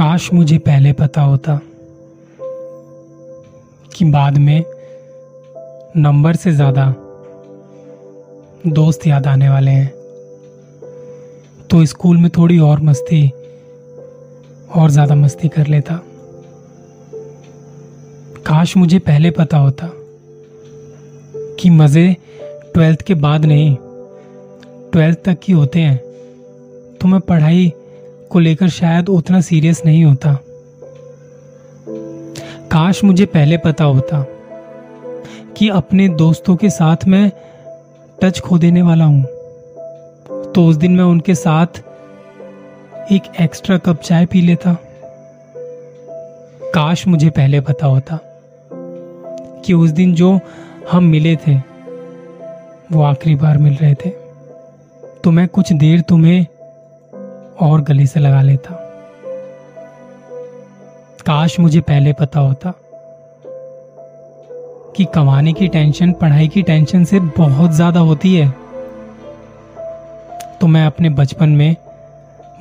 काश मुझे पहले पता होता कि बाद में नंबर से ज़्यादा दोस्त याद आने वाले हैं। तो स्कूल में थोड़ी और मस्ती, और ज़्यादा मस्ती कर लेता। काश मुझे पहले पता होता कि मज़े ट्वेल्थ के बाद नहीं, ट्वेल्थ तक ही होते हैं। तो मैं पढ़ाई को लेकर शायद उतना सीरियस नहीं होता। काश मुझे पहले पता होता कि अपने दोस्तों के साथ मैं टच खो देने वाला हूँ। तो उस दिन मैं उनके साथ एक एक्स्ट्रा कप चाय पी लेता। काश मुझे पहले पता होता कि उस दिन जो हम मिले थे, वो आखिरी बार मिल रहे थे। तो मैं कुछ देर तुम्हें और गले से लगा लेता। काश मुझे पहले पता होता कि कमाने की टेंशन, पढ़ाई की टेंशन से बहुत ज़्यादा होती है। तो मैं अपने बचपन में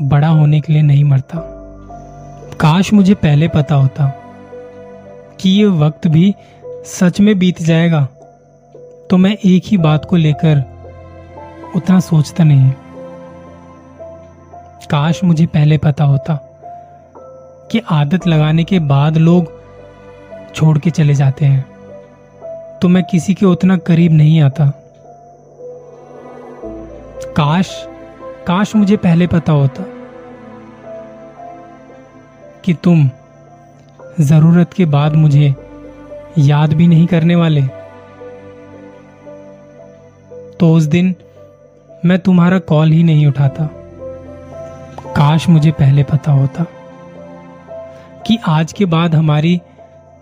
बड़ा होने के लिए नहीं मरता। काश मुझे पहले पता होता कि ये वक्त भी सच में बीत जाएगा तो मैं एक ही बात को लेकर उतना सोचता नहीं। काश मुझे पहले पता होता कि आदत लगाने के बाद लोग छोड़ के चले जाते हैं। तो मैं किसी के उतना करीब नहीं आता। काश काश मुझे पहले पता होता कि तुम ज़रूरत के बाद मुझे याद भी नहीं करने वाले। तो उस दिन मैं तुम्हारा कॉल ही नहीं उठाता। काश मुझे पहले पता होता कि आज के बाद हमारी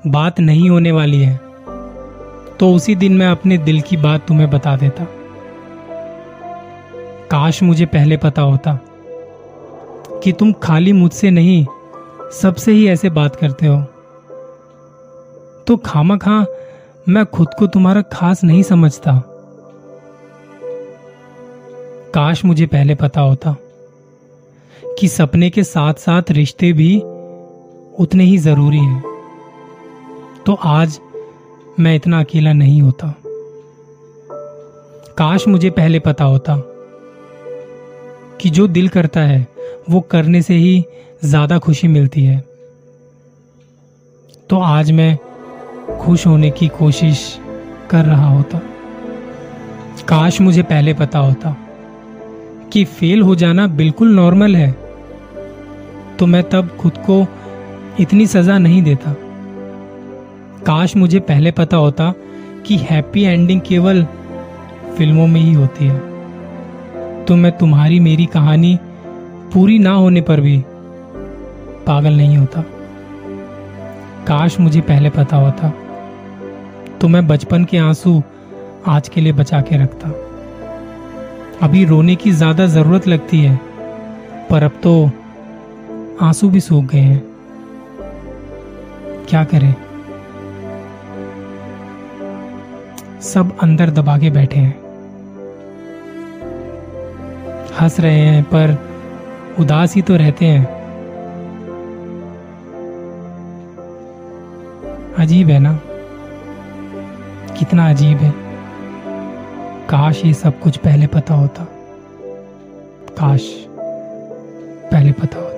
बात नहीं होने वाली है तो उसी दिन मैं अपने दिल की बात तुम्हें बता देता। काश मुझे पहले पता होता कि तुम खाली मुझसे नहीं, सबसे ही ऐसे बात करते हो। तो खामा खा मैं खुद को तुम्हारा खास नहीं समझता। काश मुझे पहले पता होता कि सपने के साथ साथ रिश्ते भी उतने ही ज़रूरी हैं। तो आज मैं इतना अकेला नहीं होता। काश मुझे पहले पता होता कि जो दिल करता है, वो करने से ही ज़्यादा खुशी मिलती है। तो आज मैं खुश होने की कोशिश कर रहा होता। काश मुझे पहले पता होता कि फेल हो जाना बिल्कुल नॉर्मल है। तो मैं तब खुद को इतनी सजा नहीं देता। काश मुझे पहले पता होता कि हैप्पी एंडिंग केवल फ़िल्मों में ही होती है। तो मैं तुम्हारी मेरी कहानी पूरी ना होने पर भी पागल नहीं होता। काश मुझे पहले पता होता तो मैं बचपन के आँसू आज के लिए बचा के रखता। अभी रोने की ज़्यादा ज़रूरत लगती है, पर अब तो आँसू भी सूख गए हैं। क्या करें? सब अंदर दबा के बैठे हैं। हंस रहे हैं, पर उदास ही तो रहते हैं। अजीब है ना? कितना अजीब है। काश ये सब कुछ पहले पता होता। काश पहले पता होता।